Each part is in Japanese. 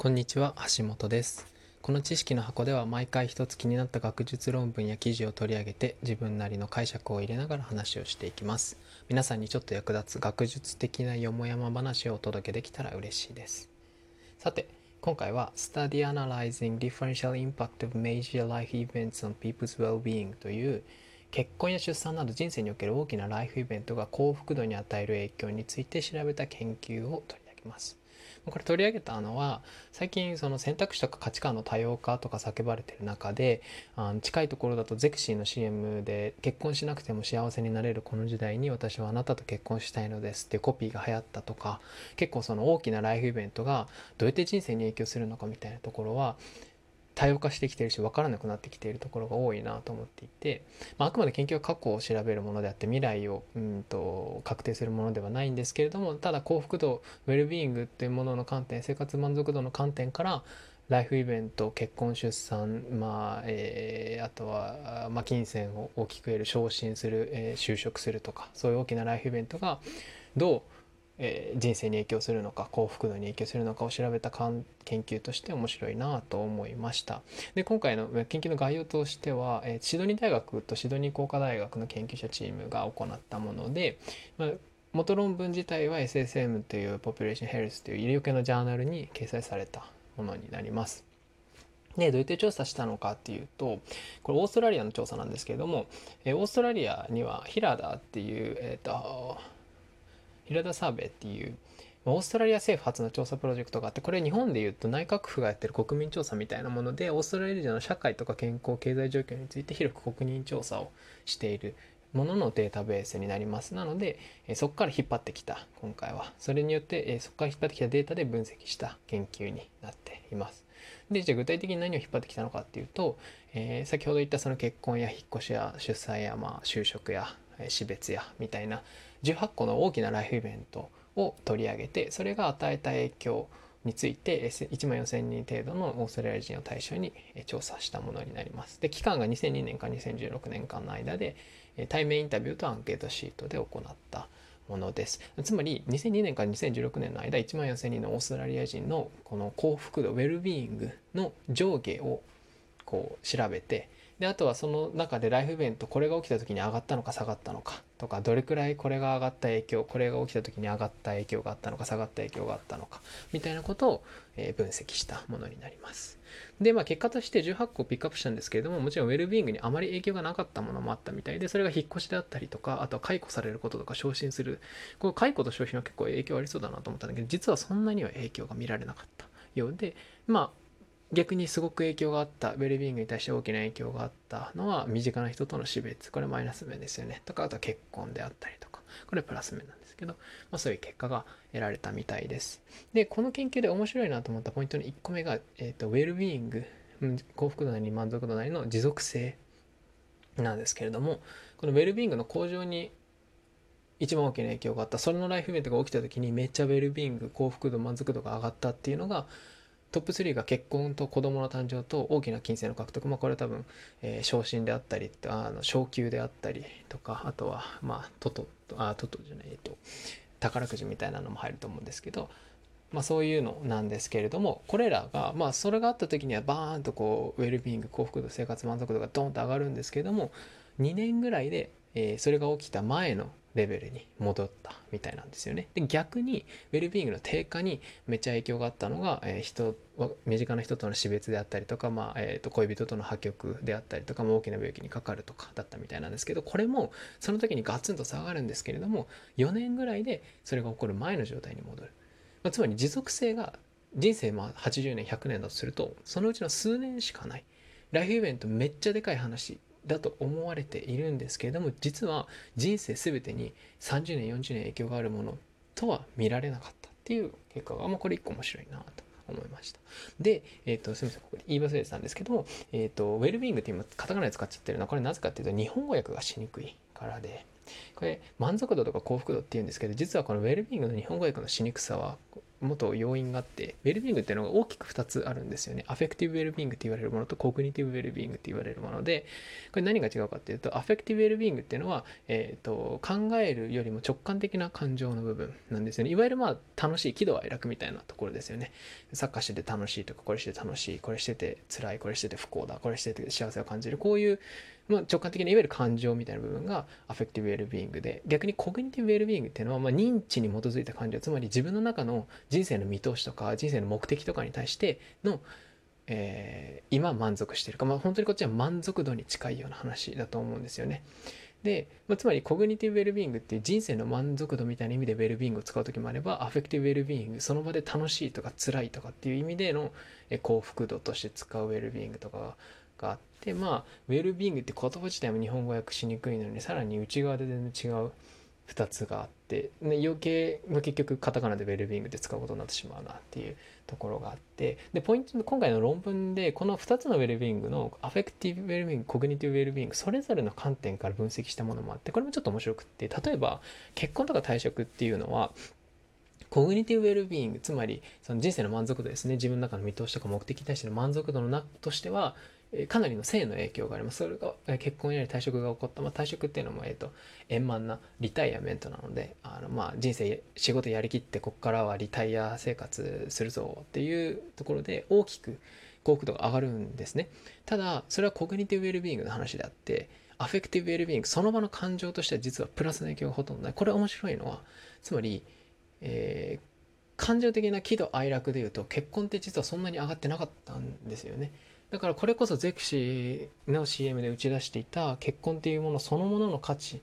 こんにちは橋本です。この知識の箱では毎回一つ気になった学術論文や記事を取り上げて自分なりの解釈を入れながら話をしていきます。皆さんにちょっと役立つ学術的なよもやま話をお届けできたら嬉しいです。さて今回は Study Analyzing Differential Impact of Major Life Events on People's Well-being という結婚や出産など人生における大きなライフイベントが幸福度に与える影響について調べた研究を取り上げます。これ取り上げたのは最近その選択肢とか価値観の多様化とか叫ばれてる中であの近いところだとゼクシーの CM で結婚しなくても幸せになれるこの時代に私はあなたと結婚したいのですっていうコピーが流行ったとか結構その大きなライフイベントがどうやって人生に影響するのかみたいなところは多様化してきてるし分からなくなってきているところが多いなと思っていて、まあ、あくまで研究は過去を調べるものであって未来をうんと確定するものではないんですけれどもただ幸福度ウェルビーイングっていうものの観点生活満足度の観点からライフイベント結婚出産、まあえー、あとは、まあ、金銭を大きく得る昇進する、えー、就職するとかそういう大きなライフイベントがどうえー、人生に影響するのか幸福度に影響するのかを調べた研究として面白いなと思いました。で今回の研究の概要としては、えー、シドニー大学とシドニー工科大学の研究者チームが行ったもので、まあ、元論文自体は SSM というポピュレーションヘルスという医療系のジャーナルに掲載されたものになります。で、どうやって調査したのかっていうと、これオーストラリアの調査なんですけれども、えオーストラリアにはヒラダっていう、えっ、ー、と、平田サーベイっていうオーストラリア政府初の調査プロジェクトがあってこれ日本でいうと内閣府がやってる国民調査みたいなものでオーストラリアの社会とか健康経済状況について広く国民調査をしているもののデータベースになります。なのでそこから引っ張ってきた今回は。それによってそこから引っ張ってきたデータで分析した研究になっています。でじゃあ具体的に何を引っ張ってきたのかっていうと、えー、先ほど言ったその結婚や引っ越しや出産やまあ就職や死別やみたいな18個の大きなライフイベントを取り上げてそれが与えた影響について1万4000人程度のオーストラリア人を対象に調査したものになります。で期間が2002年から2016年間の間で対面インタビューとアンケートシートで行ったものです。つまり2002年から2016年の間1万4000人のオーストラリア人のこの幸福度ウェルビーイングの上下をこう調べてであとはその中でライフイベントこれが起きた時に上がったのか下がったのかとかどれくらいこれが上がった影響これが起きた時に上がった影響があったのか下がった影響があったのかみたいなことをえ分析したものになります。でまあ結果として18個ピックアップしたんですけれどももちろんウェルビーイングにあまり影響がなかったものもあったみたいでそれが引っ越しであったりとかあとは解雇されることとか昇進するこの解雇と昇進は結構影響ありそうだなと思ったんだけど実はそんなには影響が見られなかったようでまあ逆にすごく影響があったウェルビーイングに対して大きな影響があったのは身近な人との死別。これマイナス面ですよね。とかあとは結婚であったりとか。これプラス面なんですけど、まあ、そういう結果が得られたみたいです。でこの研究で面白いなと思ったポイントの1個目が、えーと、ウェルビーイング幸福度なり満足度なりの持続性なんですけれどもこのウェルビーイングの向上に一番大きな影響があった。それのライフイベントが起きた時にめっちゃウェルビーイング幸福度満足度が上がったっていうのがトップ3が結婚と子供の誕生と大きな金銭の獲得、まあ、これは多分、えー、昇進であったりあの昇給であったりとかあとはまあトトあトトじゃないと宝くじみたいなのも入ると思うんですけど、まあ、そういうのなんですけれどもこれらがまあそれがあった時にはバーンとこうウェルビーイング幸福度生活満足度がドンと上がるんですけれども2年ぐらいで、えー、それが起きた前のレベルに戻ったみたいなんですよね。で逆にウェルビーイングの低下にめっちゃ影響があったのが、えー、人身近な人との死別であったりとか、まあえー、と恋人との破局であったりとか、まあ、大きな病気にかかるとかだったみたいなんですけどこれもその時にガツンと下がるんですけれども4年ぐらいでそれが起こる前の状態に戻る。まあ、つまり持続性が人生まあ80年100年だとするとそのうちの数年しかない。ライフイベントめっちゃでかい話だと思われているんですけれども実は人生全てに30年40年影響があるものとは見られなかったっていう結果が、まあ、これ一個面白いなと思いました。で、えっ、ー、と、すみません、ここで言い忘れてたんですけども、えっ、ー、と、ウェルビーイングって今、カタカナで使っちゃってるのは、これなぜかっていうと、日本語訳がしにくいからで、これ、満足度とか幸福度っていうんですけど、実はこのウェルビーイングの日本語訳のしにくさは、もっと要因があってウェルビーイングっていうのが大きく2つあるんですよね。 affective well-being って言われるものと cognitive well-being って言われるものでこれ何が違うかっていうと affective well-being っていうのは、えーと、考えるよりも直感的な感情の部分なんですよね。いわゆるまあ楽しい喜怒哀楽みたいなところですよね。サッカーしてて楽しいとかこれしてて楽しいこれしてて辛いこれしてて不幸だこれしてて幸せを感じるこういうまあ、直感的ないわゆる感情みたいな部分が affective well-being で逆に cognitive well-being っていうのはまあ認知に基づいた感情つまり自分の中の人生の見通しとか人生の目的とかに対しての、えー、今満足してるか、まあ、本当にこっちは満足度に近いような話だと思うんですよね。で、まあ、つまり cognitive well-being っていう人生の満足度みたいな意味でウェルビーイングを使う時もあれば affective well-being その場で楽しいとか辛いとかっていう意味での幸福度として使うウェルビーイングとかがあってまあウェルビーイングって言葉自体も日本語訳しにくいのにさらに内側で全然違う2つがあって、ね、余計、まあ、結局カタカナでウェルビーイングで使うことになってしまうなっていうところがあってでポイント今回の論文でこの2つのウェルビーイングの affective well-being cognitive well-being それぞれの観点から分析したものもあってこれもちょっと面白くって例えば結婚とか退職っていうのは cognitive well-being つまりその人生の満足度ですね。自分の中の見通しとか目的に対しての満足度のなとしてはかなりの正の影響があります。それが結婚や退職が起こった。まあ、退職っていうのも、えっ、ー、と、円満なリタイアメントなので、あの、まあ、人生、仕事やりきって、ここからはリタイア生活するぞっていうところで、大きく幸福度が上がるんですね。ただ、それは cognitive well-being の話であって、 affective well-being、その場の感情としては実はプラスの影響がほとんどない。これ面白いのは、つまり、えー、感情的な喜怒哀楽でいうと結婚って実はそんなに上がってなかったんですよね。だからこれこそゼクシィの CM で打ち出していた結婚っていうものそのものの価値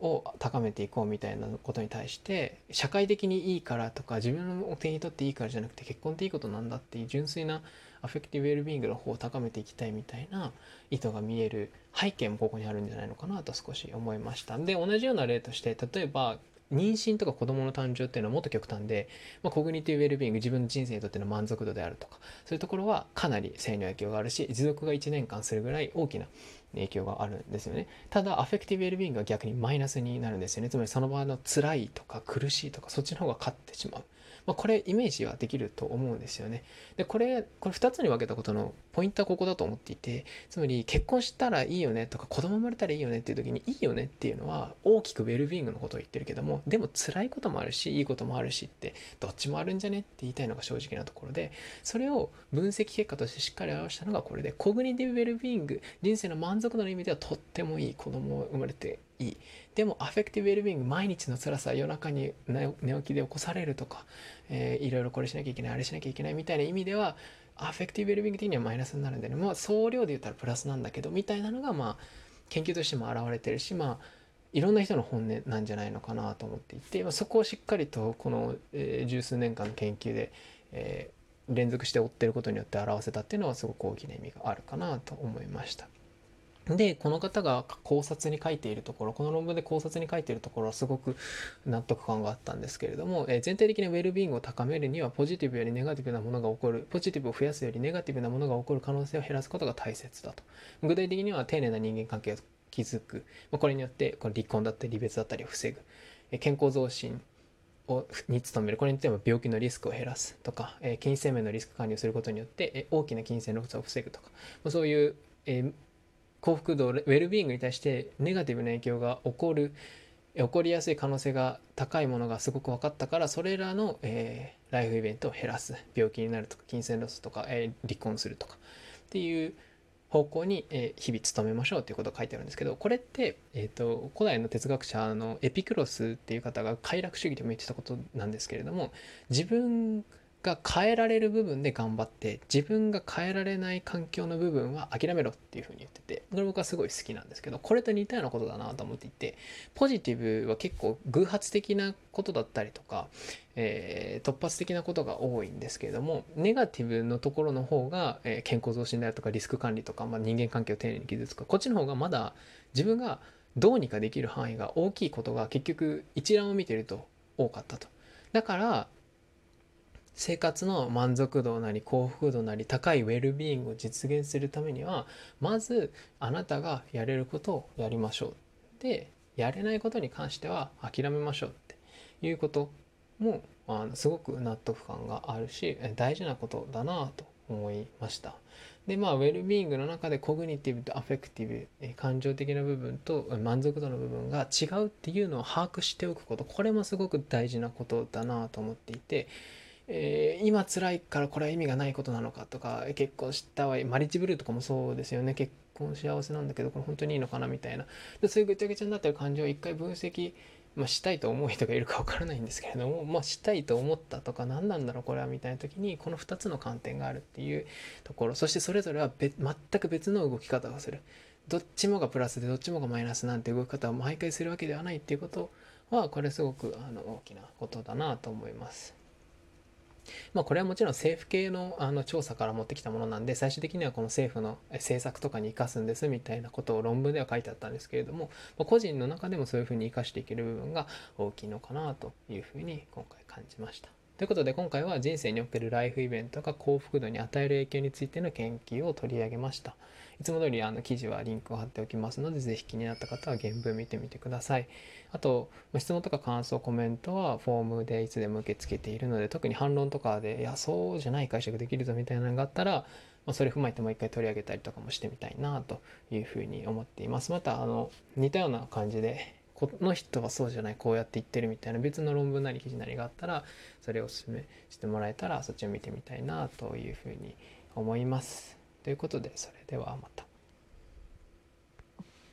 を高めていこうみたいなことに対して社会的にいいからとか自分の手にとっていいからじゃなくて結婚っていいことなんだっていう純粋なaffective well-being の方を高めていきたいみたいな意図が見える背景もここにあるんじゃないのかなと少し思いました。で同じような例として例えば妊娠とか子供の誕生っていうのはもっと極端で、まあ、 cognitive well-being 自分の人生にとっての満足度であるとかそういうところはかなり正に影響があるし持続が1年間するぐらい大きな影響があるんですよね。ただ affective well-being は逆にマイナスになるんですよね。つまりその場の辛いとか苦しいとかそっちの方が勝ってしまう。まあ、これイメージはできると思うんですよね。でこれこれ2つに分けたことのポイントはここだと思っていてつまり結婚したらいいよねとか子供生まれたらいいよねっていう時にいいよねっていうのは大きくウェルビーイングのことを言ってるけどもでも辛いこともあるしいいこともあるしってどっちもあるんじゃねって言いたいのが正直なところでそれを分析結果としてしっかり表したのがこれでコグニティブウェルビーイング人生の満足度の意味ではとってもいい子供を生まれていいでも affective well-being 毎日の辛さ夜中に寝起きで起こされるとか、えー、いろいろこれしなきゃいけないあれしなきゃいけないみたいな意味では affective well-being 的にはマイナスになるんでねまあ総量で言ったらプラスなんだけどみたいなのがまあ研究としても現れてるしまあいろんな人の本音なんじゃないのかなと思っていて、まあ、そこをしっかりとこの、えー、十数年間の研究で、えー、連続して追ってることによって表せたっていうのはすごく大きな意味があるかなと思いました。で、この方が考察に書いているところ、この論文で考察に書いているところはすごく納得感があったんですけれども、えー、全体的なウェルビーイングを高めるには、ポジティブよりネガティブなものが起こる、ポジティブを増やすよりネガティブなものが起こる可能性を減らすことが大切だと。具体的には丁寧な人間関係を築く。これによって、この離婚だったり離別だったりを防ぐえ。健康増進をに努める。これによっても病気のリスクを減らすとか、え金銭面のリスク管理をすることによって、え大きな金銭ロスを防ぐとか、まそういう、えー幸福度ウェルビーイングに対してネガティブな影響が起こる起こりやすい可能性が高いものがすごく分かったからそれらの、えー、ライフイベントを減らす病気になるとか金銭ロスとか、えー、離婚するとかっていう方向に、えー、日々努めましょうということが書いてあるんですけどこれって、えーと、古代の哲学者のエピクロスっていう方が快楽主義でも言ってたことなんですけれども自分がが変えられる部分で頑張って自分が変えられない環境の部分は諦めろっていうふうに言っててこれ僕はすごい好きなんですけどこれと似たようなことだなと思っていてポジティブは結構偶発的なことだったりとか、えー、突発的なことが多いんですけれどもネガティブのところの方が、えー、健康増進であるとかリスク管理とか、まあ、人間関係を丁寧に傷つくこっちの方がまだ自分がどうにかできる範囲が大きいことが結局一覧を見てると多かったと。だから生活の満足度なり幸福度なり高いウェルビーイングを実現するためにはまずあなたがやれることをやりましょうでやれないことに関しては諦めましょうっていうこともあのすごく納得感があるし大事なことだなと思いました。でまあウェルビーイングの中で cognitive と affective 感情的な部分と満足度の部分が違うっていうのを把握しておくことこれもすごく大事なことだなと思っていて、えー、今辛いからこれは意味がないことなのかとか結婚したはマリッジブルーとかもそうですよね。結婚幸せなんだけどこれ本当にいいのかなみたいな。でそういうぐちゃぐちゃになってる感情を一回分析まあ、したいと思う人がいるか分からないんですけれども、まあ、したいと思ったとか何なんだろうこれはみたいな時にこの2つの観点があるっていうところ。そしてそれぞれは全く別の動き方をする。どっちもがプラスでどっちもがマイナスなんて動き方を毎回するわけではないっていうことはこれすごくあの大きなことだなと思います。まあ、これはもちろん政府系のあの調査から持ってきたものなんで最終的にはこの政府の政策とかに生かすんですみたいなことを論文では書いてあったんですけれども、まあ、個人の中でもそういうふうに生かしていける部分が大きいのかなというふうに今回感じました。ということで今回は人生におけるライフイベントが幸福度に与える影響についての研究を取り上げました。いつも通りあの記事はリンクを貼っておきますので、ぜひ気になった方は原文見てみてください。あと、質問とか感想、コメントはフォームでいつでも受け付けているので、特に反論とかで、いや、そうじゃない解釈できるぞみたいなのがあったら、ま、それ踏まえてもう一回取り上げたりとかもしてみたいなというふうに思っています。また、あの、似たような感じで、この人はそうじゃないこうやって言ってるみたいな別の論文なり記事なりがあったらそれをおすすめしてもらえたらそっちを見てみたいなというふうに思います。ということでそれではまた。